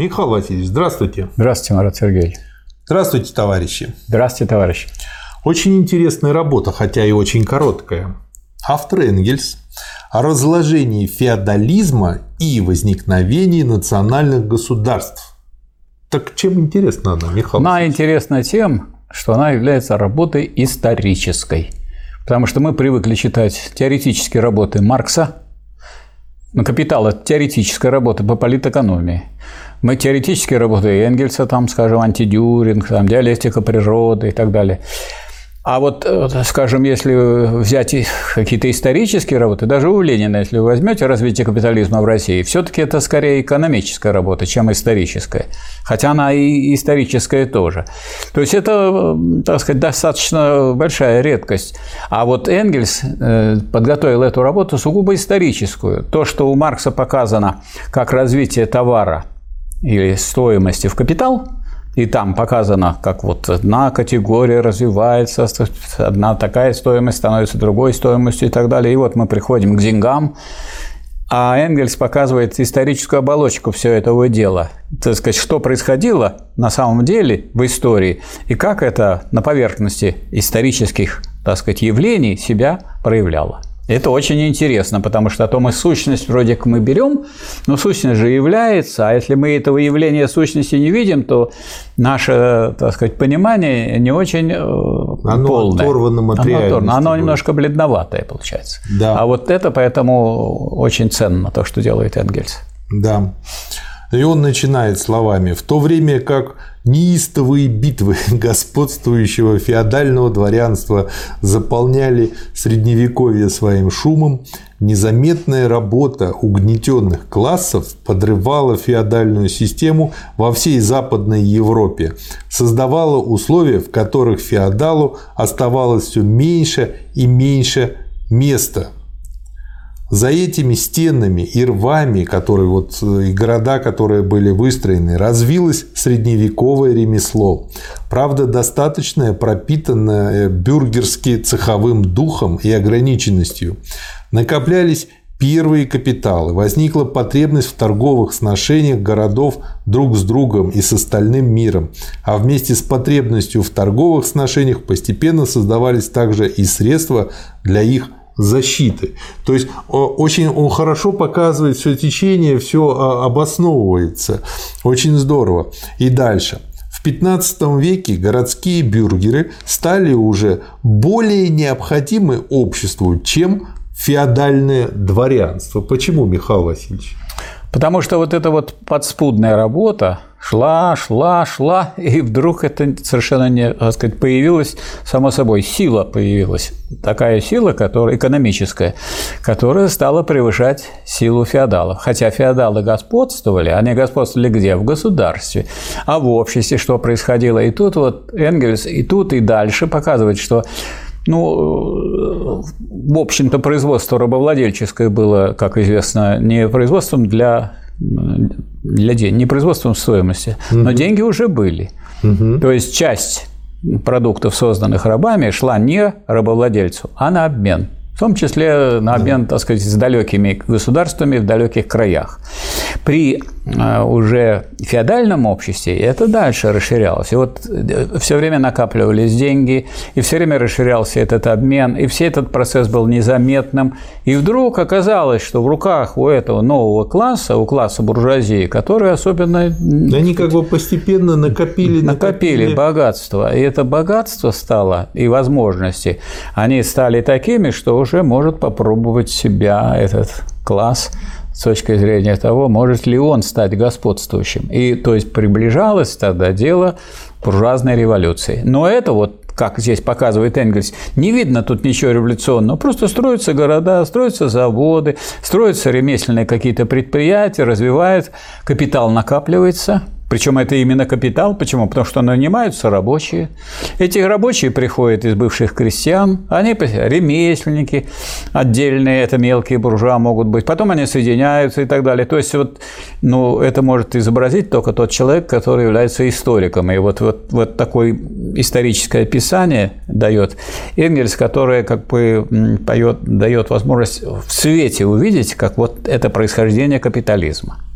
Михаил Васильевич, здравствуйте. Здравствуйте, Марат Сергеевич. Здравствуйте, товарищи. Здравствуйте, товарищи. Очень интересная работа, хотя и очень короткая. Автор Энгельс о разложении феодализма и возникновении национальных государств. Так чем интересна она, Михаил? Она Васильевич? интересна тем, что она является работой исторической. Потому что мы привыкли читать теоретические работы Маркса, ну, капитал – это теоретическая работа по политэкономии. Мы теоретические работы Энгельса, там, скажем, антидюринг, там, диалектика природы и так далее. А вот, э, скажем, если взять какие-то исторические работы, даже у Ленина, если вы возьмете развитие капитализма в России, все-таки это скорее экономическая работа, чем историческая. Хотя она и историческая тоже. То есть это, так сказать, достаточно большая редкость. А вот Энгельс э, подготовил эту работу сугубо историческую. То, что у Маркса показано как развитие товара или стоимости в капитал – и там показано, как вот одна категория развивается, одна такая стоимость становится другой стоимостью и так далее. И вот мы приходим к деньгам, а Энгельс показывает историческую оболочку всего этого дела. Так сказать, что происходило на самом деле в истории и как это на поверхности исторических так сказать, явлений себя проявляло. Это очень интересно, потому что о том и сущность вроде как мы берем, но сущность же является, а если мы этого явления сущности не видим, то наше, так сказать, понимание не очень э, оно полное. Оторвано от оно, оторвано. оно немножко бледноватое получается. Да. А вот это поэтому очень ценно, то, что делает Энгельс. Да. И он начинает словами «В то время как неистовые битвы господствующего феодального дворянства заполняли Средневековье своим шумом, незаметная работа угнетенных классов подрывала феодальную систему во всей Западной Европе, создавала условия, в которых феодалу оставалось все меньше и меньше места – за этими стенами и рвами, которые вот, э, и города, которые были выстроены, развилось средневековое ремесло. Правда, достаточное, пропитанное бюргерски цеховым духом и ограниченностью. Накоплялись первые капиталы, возникла потребность в торговых сношениях городов друг с другом и с остальным миром, а вместе с потребностью в торговых сношениях постепенно создавались также и средства для их защиты. То есть очень он хорошо показывает все течение, все а, обосновывается. Очень здорово. И дальше. В 15 веке городские бюргеры стали уже более необходимы обществу, чем феодальное дворянство. Почему, Михаил Васильевич? Потому что вот эта вот подспудная работа, шла, шла, шла, и вдруг это совершенно не, так сказать, появилась, само собой, сила появилась. Такая сила, которая, экономическая, которая стала превышать силу феодалов. Хотя феодалы господствовали, они господствовали где? В государстве. А в обществе что происходило? И тут вот Энгельс, и тут, и дальше показывает, что ну, в общем-то, производство рабовладельческое было, как известно, не производством для для денег, не производством стоимости, угу. но деньги уже были. Угу. То есть часть продуктов, созданных рабами, шла не рабовладельцу, а на обмен в том числе на обмен, так сказать, с далекими государствами в далеких краях. При э, уже феодальном обществе это дальше расширялось. И вот э, все время накапливались деньги, и все время расширялся этот обмен, и все этот процесс был незаметным. И вдруг оказалось, что в руках у этого нового класса, у класса буржуазии, который особенно... Они как бы постепенно накопили, накопили... Накопили богатство. И это богатство стало, и возможности, они стали такими, что уже может попробовать себя этот класс с точки зрения того, может ли он стать господствующим. И то есть приближалось тогда дело буржуазной революции. Но это вот как здесь показывает Энгельс, не видно тут ничего революционного. Просто строятся города, строятся заводы, строятся ремесленные какие-то предприятия, развивают, капитал накапливается – причем это именно капитал. Почему? Потому что нанимаются рабочие. Эти рабочие приходят из бывших крестьян, они ремесленники отдельные, это мелкие буржуа могут быть. Потом они соединяются и так далее. То есть вот, ну, это может изобразить только тот человек, который является историком. И вот, вот, вот такое историческое описание дает Энгельс, которое как бы поет, дает возможность в свете увидеть, как вот это происхождение капитализма.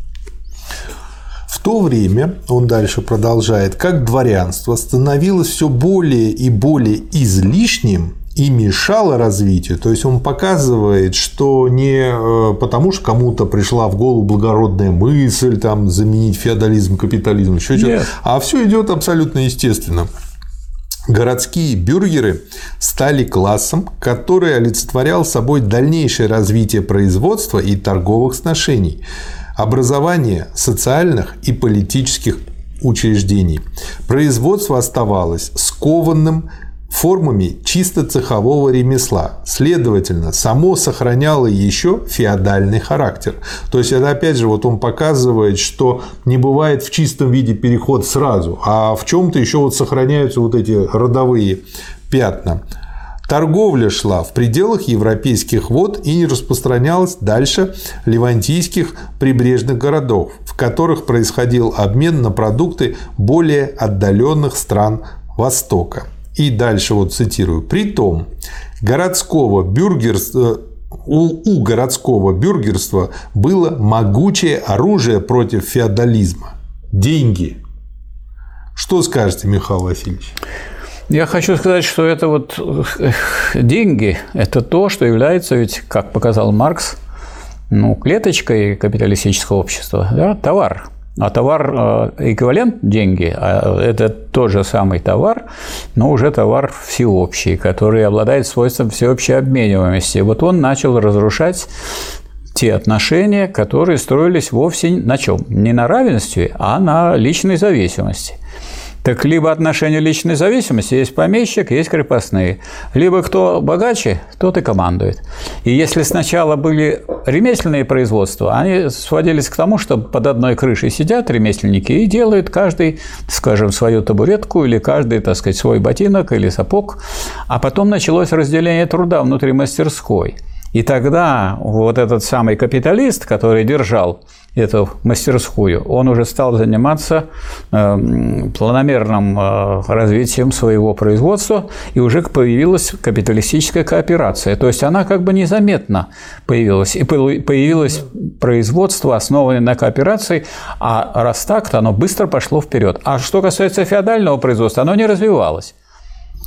То время, он дальше продолжает, как дворянство становилось все более и более излишним и мешало развитию. То есть он показывает, что не э, потому, что кому-то пришла в голову благородная мысль там, заменить феодализм капитализм, еще что-то, а все идет абсолютно естественно. Городские бюргеры стали классом, который олицетворял собой дальнейшее развитие производства и торговых сношений, образование социальных и политических учреждений. Производство оставалось скованным формами чисто цехового ремесла. Следовательно, само сохраняло еще феодальный характер. То есть это опять же вот он показывает, что не бывает в чистом виде переход сразу, а в чем-то еще вот сохраняются вот эти родовые пятна. Торговля шла в пределах европейских вод и не распространялась дальше ливантийских прибрежных городов, в которых происходил обмен на продукты более отдаленных стран Востока. И дальше вот цитирую. Притом городского бюргерства у, у городского бюргерства было могучее оружие против феодализма – деньги. Что скажете, Михаил Васильевич? Я хочу сказать, что это вот деньги – это то, что является, ведь, как показал Маркс, ну, клеточкой капиталистического общества, да, товар. А товар э, эквивалент деньги, а это тот же самый товар, но уже товар всеобщий, который обладает свойством всеобщей обмениваемости. Вот он начал разрушать те отношения, которые строились вовсе на чем? Не на равенстве, а на личной зависимости. Так либо отношение личной зависимости, есть помещик, есть крепостные. Либо кто богаче, тот и командует. И если сначала были ремесленные производства, они сводились к тому, что под одной крышей сидят ремесленники и делают каждый, скажем, свою табуретку или каждый, так сказать, свой ботинок или сапог. А потом началось разделение труда внутри мастерской. И тогда вот этот самый капиталист, который держал эту мастерскую, он уже стал заниматься эм, планомерным э, развитием своего производства, и уже появилась капиталистическая кооперация. То есть она как бы незаметно появилась. И появилось производство, основанное на кооперации, а раз так, то оно быстро пошло вперед. А что касается феодального производства, оно не развивалось.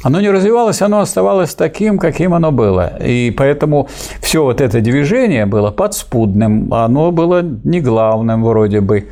Оно не развивалось, оно оставалось таким, каким оно было. И поэтому все вот это движение было подспудным, оно было не главным вроде бы.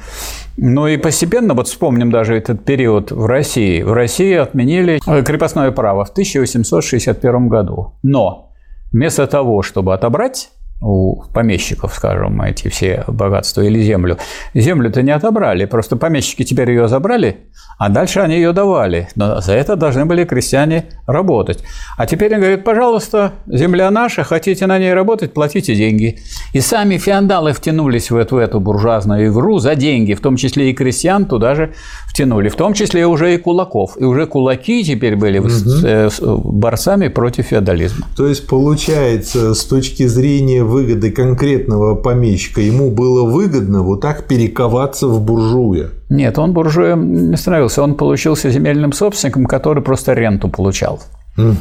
Ну и постепенно, вот вспомним даже этот период в России. В России отменили крепостное право в 1861 году. Но вместо того, чтобы отобрать у помещиков, скажем, эти все богатства или землю. Землю-то не отобрали, просто помещики теперь ее забрали, а дальше они ее давали. Но за это должны были крестьяне работать. А теперь они говорят, пожалуйста, земля наша, хотите на ней работать, платите деньги. И сами феодалы втянулись в эту, в эту буржуазную игру за деньги, в том числе и крестьян туда же втянули, в том числе уже и кулаков. И уже кулаки теперь были угу. борцами против феодализма. То есть, получается, с точки зрения выгоды конкретного помещика ему было выгодно вот так перековаться в буржуя? Нет, он буржуем не становился, он получился земельным собственником, который просто ренту получал. Угу.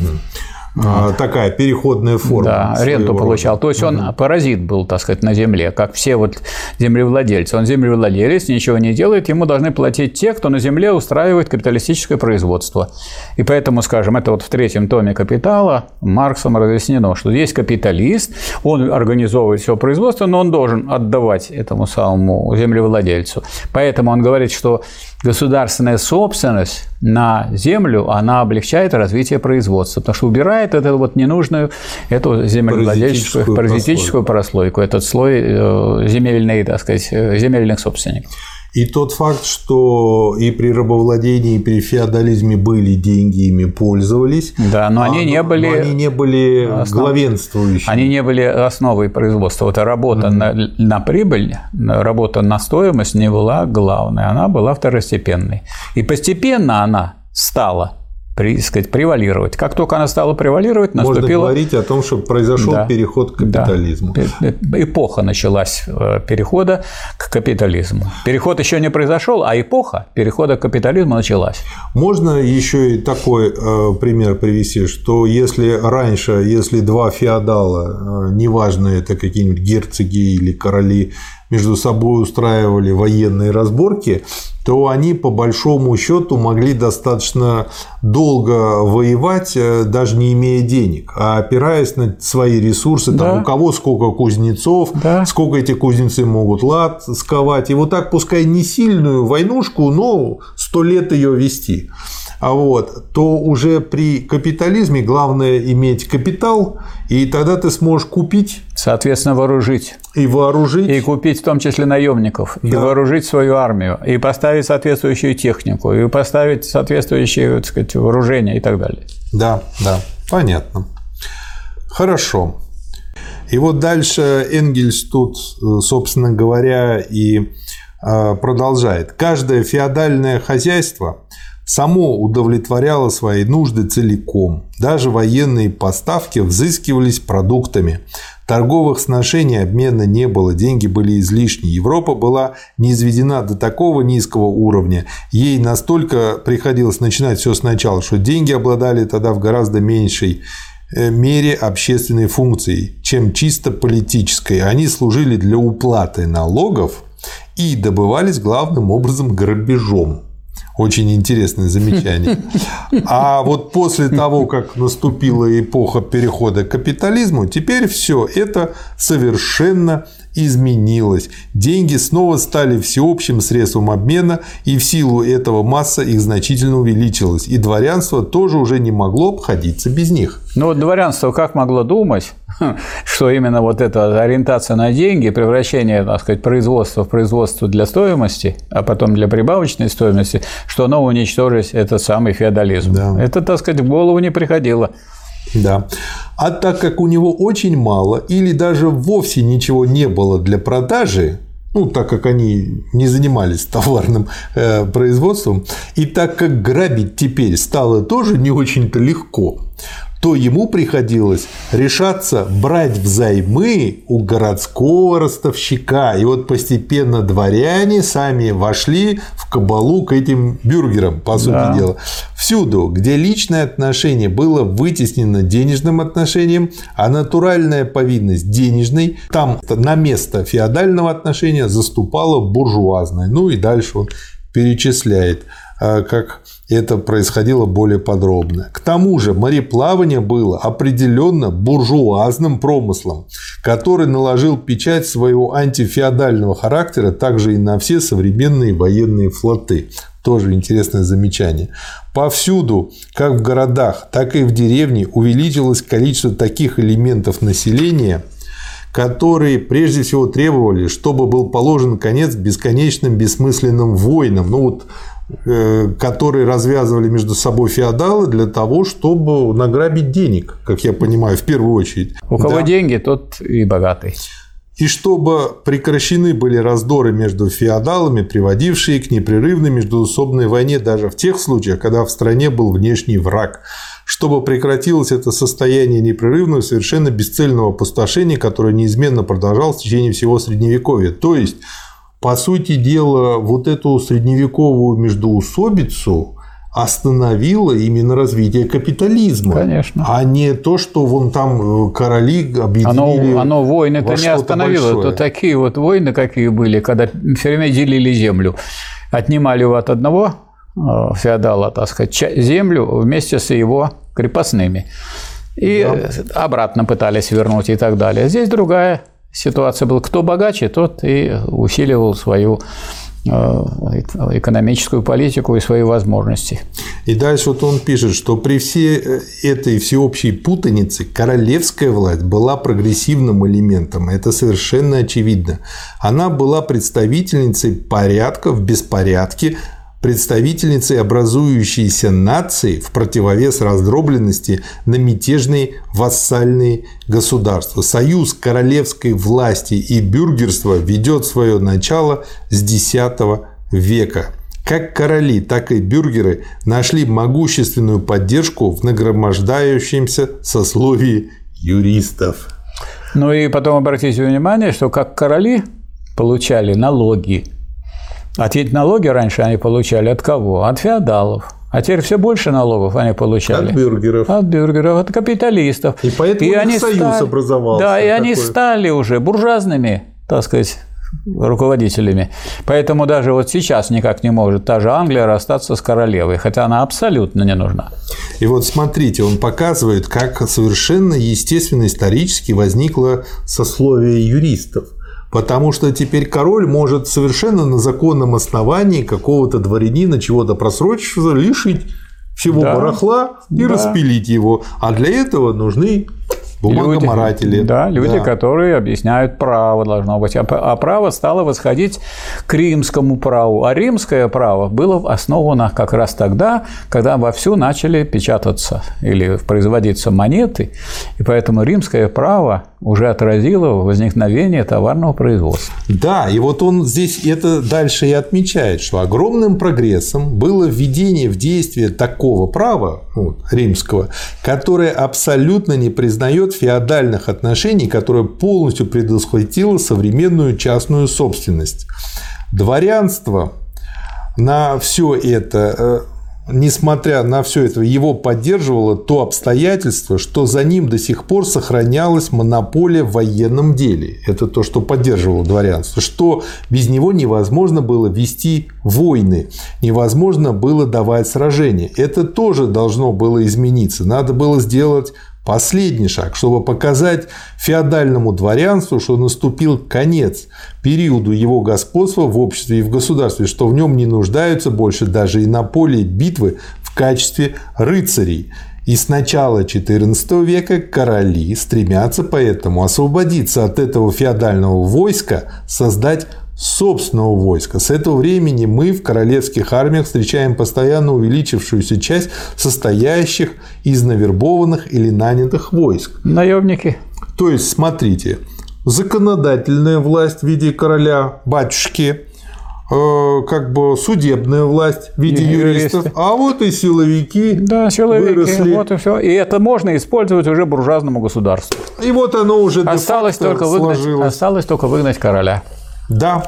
А, такая переходная форма. Да, ренту получал. То есть он угу. паразит был, так сказать, на земле, как все вот землевладельцы. Он землевладелец, ничего не делает, ему должны платить те, кто на земле устраивает капиталистическое производство. И поэтому, скажем, это вот в третьем томе «Капитала» Марксом разъяснено, что есть капиталист, он организовывает все производство, но он должен отдавать этому самому землевладельцу. Поэтому он говорит, что государственная собственность на землю, она облегчает развитие производства, потому что убирает эту вот ненужную, эту землевладельческую, паразитическую, паразитическую прослойку, этот слой э, земельной, так сказать, э, земельных собственников. И тот факт, что и при рабовладении, и при феодализме были деньги, ими пользовались. Да, но они а, не были, они не были основ... главенствующими. Они не были основой производства. Вот работа mm-hmm. на, на прибыль, работа на стоимость не была главной, она была второстепенной. И постепенно она стала при, сказать, превалировать. Как только она стала превалировать, наступила... Можно говорить о том, что произошел да, переход к капитализму. Да. Эпоха началась э, перехода к капитализму. Переход еще не произошел, а эпоха перехода к капитализму началась. Можно еще и такой э, пример привести, что если раньше, если два феодала, э, неважно это какие-нибудь герцоги или короли, между собой устраивали военные разборки, то они по большому счету могли достаточно долго воевать, э, даже не имея денег, а опираясь на свои ресурсы, да. там, у кого сколько кузнецов, да. сколько эти кузнецы могут лад сковать, и вот так, пускай не сильную войнушку, но сто лет ее вести вот, то уже при капитализме главное иметь капитал, и тогда ты сможешь купить. Соответственно, вооружить. И вооружить. И купить в том числе наемников. Да. И вооружить свою армию. И поставить соответствующую технику. И поставить соответствующее так сказать, вооружение и так далее. Да, да, понятно. Хорошо. И вот дальше Энгельс тут, собственно говоря, и э, продолжает. Каждое феодальное хозяйство само удовлетворяло свои нужды целиком. Даже военные поставки взыскивались продуктами. Торговых сношений обмена не было, деньги были излишни. Европа была не изведена до такого низкого уровня, ей настолько приходилось начинать все сначала, что деньги обладали тогда в гораздо меньшей э, мере общественной функции, чем чисто политической. Они служили для уплаты налогов и добывались главным образом грабежом. Очень интересное замечание. А вот после того, как наступила эпоха перехода к капитализму, теперь все это совершенно изменилось. Деньги снова стали всеобщим средством обмена, и в силу этого масса их значительно увеличилась. И дворянство тоже уже не могло обходиться без них. Ну вот дворянство как могло думать, что именно вот эта ориентация на деньги, превращение, так сказать, производства в производство для стоимости, а потом для прибавочной стоимости, что оно уничтожить этот самый феодализм. Да. Это, так сказать, в голову не приходило. Да. А так как у него очень мало или даже вовсе ничего не было для продажи, ну, так как они не занимались товарным э, производством, и так как грабить теперь стало тоже не очень-то легко, то ему приходилось решаться брать взаймы у городского ростовщика. И вот постепенно дворяне сами вошли в кабалу к этим бюргерам, по сути да. дела. Всюду, где личное отношение было вытеснено денежным отношением, а натуральная повинность денежной, там на место феодального отношения заступала буржуазное. Ну и дальше он перечисляет, как это происходило более подробно. К тому же мореплавание было определенно буржуазным промыслом, который наложил печать своего антифеодального характера также и на все современные военные флоты. Тоже интересное замечание. Повсюду, как в городах, так и в деревне, увеличилось количество таких элементов населения, которые прежде всего требовали, чтобы был положен конец бесконечным бессмысленным войнам. Ну вот которые развязывали между собой феодалы для того, чтобы награбить денег, как я понимаю, в первую очередь. У кого да. деньги, тот и богатый. И чтобы прекращены были раздоры между феодалами, приводившие к непрерывной междуусобной войне даже в тех случаях, когда в стране был внешний враг, чтобы прекратилось это состояние непрерывного, совершенно бесцельного опустошения, которое неизменно продолжалось в течение всего Средневековья. То есть, по сути дела, вот эту средневековую междуусобицу остановило именно развитие капитализма. Конечно. А не то, что вон там э, короли объединили Оно, оно войны-то не остановило. Большое. То такие вот войны, какие были, когда все время делили землю. Отнимали от одного э, феодала, так сказать, землю вместе с его крепостными. И да. обратно пытались вернуть и так далее. Здесь другая ситуация была, кто богаче, тот и усиливал свою э, экономическую политику и свои возможности. И дальше вот он пишет, что при всей э, этой всеобщей путанице королевская власть была прогрессивным элементом. Это совершенно очевидно. Она была представительницей порядка в беспорядке, представительницей образующейся нации в противовес раздробленности на мятежные вассальные государства. Союз королевской власти и бюргерства ведет свое начало с X века. Как короли, так и бюргеры нашли могущественную поддержку в нагромождающемся сословии юристов. Ну и потом обратите внимание, что как короли получали налоги. А ведь налоги раньше они получали от кого? От феодалов. А теперь все больше налогов они получали. От бюргеров. От бюргеров, от капиталистов. И поэтому и они союз стали, образовался. Да, и такой. они стали уже буржуазными, так сказать, руководителями. Поэтому даже вот сейчас никак не может та же Англия расстаться с королевой, хотя она абсолютно не нужна. И вот смотрите, он показывает, как совершенно естественно исторически возникло сословие юристов. Потому что теперь король может совершенно на законном основании какого-то дворянина чего-то просрочиться, лишить всего да, барахла и да. распилить его. А для этого нужны Бумагоморатели. Люди, да, люди, да. которые объясняют право должно быть. А, а право стало восходить к римскому праву. А римское право было основано как раз тогда, когда вовсю начали печататься или производиться монеты. И поэтому римское право уже отразило возникновение товарного производства. Да, и вот он здесь это дальше и отмечает, что огромным прогрессом было введение в действие такого права, вот, римского, которое абсолютно не признает феодальных отношений, которое полностью предусхватило современную частную собственность. Дворянство на все это э, несмотря на все это, его поддерживало то обстоятельство, что за ним до сих пор сохранялась монополия в военном деле. Это то, что поддерживало дворянство. Что без него невозможно было вести войны, невозможно было давать сражения. Это тоже должно было измениться. Надо было сделать Последний шаг, чтобы показать феодальному дворянству, что наступил конец периоду его господства в обществе и в государстве, что в нем не нуждаются больше даже и на поле битвы в качестве рыцарей. И с начала XIV века короли стремятся поэтому освободиться от этого феодального войска, создать собственного войска. С этого времени мы в королевских армиях встречаем постоянно увеличившуюся часть состоящих из навербованных или нанятых войск. Наемники. То есть, смотрите, законодательная власть в виде короля, батюшки, э, как бы судебная власть в виде юристов, а вот и силовики. Да, силовики. Выросли. Вот и все. И это можно использовать уже буржуазному государству. И вот оно уже осталось только выгнать, осталось только выгнать короля. Да.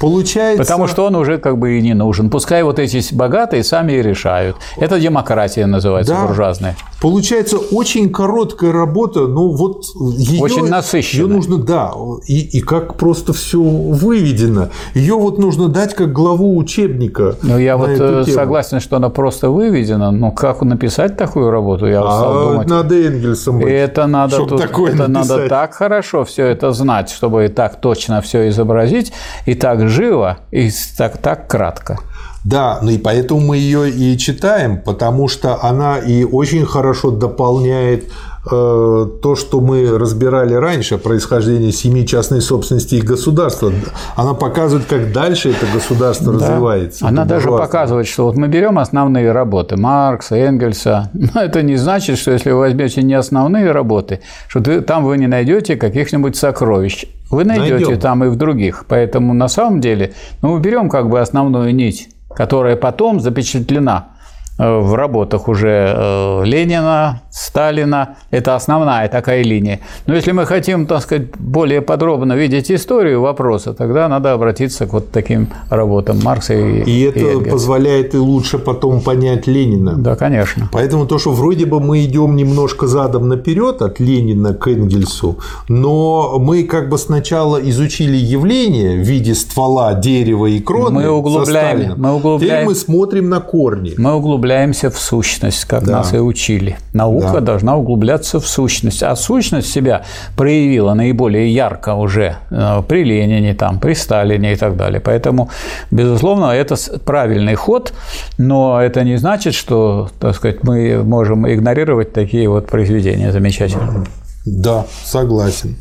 Получается... Потому что он уже как бы и не нужен. Пускай вот эти богатые сами и решают. Это демократия называется, да. буржуазная. Получается очень короткая работа, но вот ее, очень насыщенная. Ее нужно, да, и, и как просто все выведено. Ее вот нужно дать как главу учебника. Ну, я вот э, согласен, что она просто выведена, но как написать такую работу, я а стал думать. надо Энгельсом быть, Это надо тут, такое это надо так хорошо все это знать, чтобы и так точно все изобразить, и так живо, и так, так кратко. Да, ну и поэтому мы ее и читаем, потому что она и очень хорошо дополняет то, что мы разбирали раньше, происхождение семьи частной собственности и государства. Она показывает, как дальше это государство да. развивается. Она даже буржуазно. показывает, что вот мы берем основные работы Маркса, Энгельса, но это не значит, что если вы возьмете не основные работы, что там вы не найдете каких-нибудь сокровищ. Вы найдете Найдем. там и в других. Поэтому на самом деле ну, мы берем как бы основную нить которая потом запечатлена Э, в работах уже э, Ленина, Сталина. Это основная такая линия. Но если мы хотим, так сказать, более подробно видеть историю вопроса, тогда надо обратиться к вот таким работам Маркса и И это и позволяет и лучше потом понять Ленина. Да, конечно. Поэтому то, что вроде бы мы идем немножко задом наперед от Ленина к Энгельсу, но мы как бы сначала изучили явление в виде ствола, дерева и кроны. Мы углубляем, мы углубляем. Теперь мы смотрим на корни. Мы углубляем углубляемся в сущность, как да. нас и учили. Наука да. должна углубляться в сущность. А сущность себя проявила наиболее ярко уже э, при Ленине, там, при Сталине и так далее. Поэтому, безусловно, это правильный ход, но это не значит, что так сказать, мы можем игнорировать такие вот произведения замечательные. Да, согласен.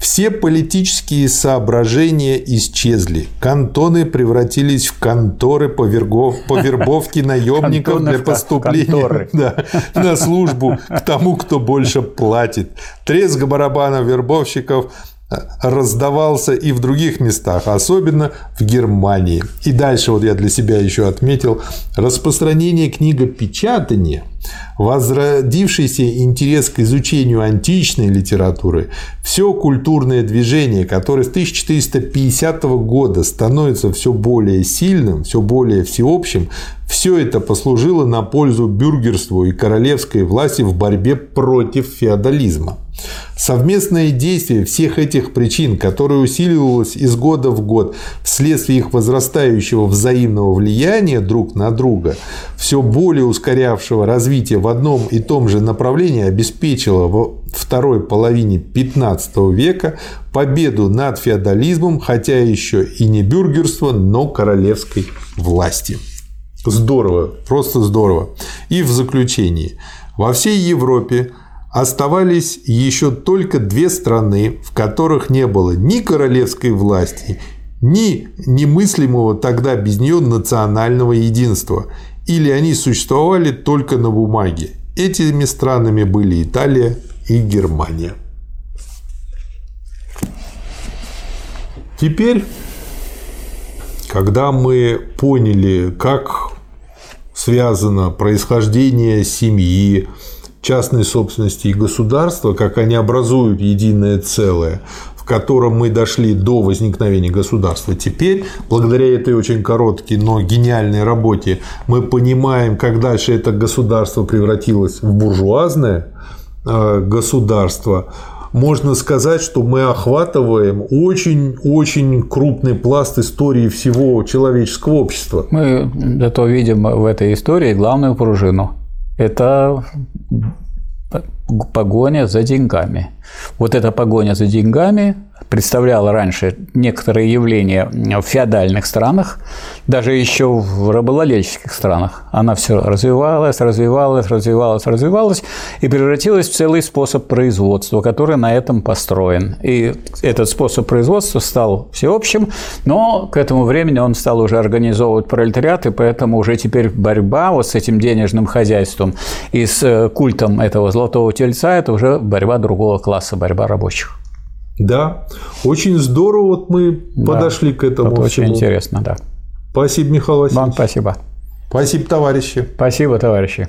Все политические соображения исчезли. Кантоны превратились в конторы по, вергов, по вербовке наемников для поступления да, на службу к тому, кто больше платит. Треск барабанов вербовщиков раздавался и в других местах, особенно в Германии. И дальше вот я для себя еще отметил распространение книгопечатания, возродившийся интерес к изучению античной литературы, все культурное движение, которое с 1450 года становится все более сильным, все более всеобщим, все это послужило на пользу бюргерству и королевской власти в борьбе против феодализма. Совместное действие всех этих причин, которое усиливалось из года в год вследствие их возрастающего взаимного влияния друг на друга, все более ускорявшего развитие в одном и том же направлении, обеспечило во второй половине 15 века победу над феодализмом, хотя еще и не бюргерства, но королевской власти. Здорово, просто здорово. И в заключении. Во всей Европе оставались еще только две страны, в которых не было ни королевской власти, ни немыслимого тогда без нее национального единства, или они существовали только на бумаге. Этими странами были Италия и Германия. Теперь, когда мы поняли, как связано происхождение семьи, частной собственности и государства, как они образуют единое целое, в котором мы дошли до возникновения государства. Теперь, благодаря этой очень короткой, но гениальной работе, мы понимаем, как дальше это государство превратилось в буржуазное э, государство, можно сказать, что мы охватываем очень-очень крупный пласт истории всего человеческого общества. Мы зато видим в этой истории главную пружину. Это погоня за деньгами. Вот эта погоня за деньгами представляла раньше некоторые явления в феодальных странах, даже еще в рабовладельческих странах. Она все развивалась, развивалась, развивалась, развивалась и превратилась в целый способ производства, который на этом построен. И этот способ производства стал всеобщим, но к этому времени он стал уже организовывать пролетариат, и поэтому уже теперь борьба вот с этим денежным хозяйством и с э, культом этого золотого тельца – это уже борьба другого класса, борьба рабочих. Да, очень здорово вот мы да, подошли к этому. Это очень интересно, да. Спасибо, Михаил Васильевич. Вам спасибо. Спасибо, товарищи. Спасибо, товарищи.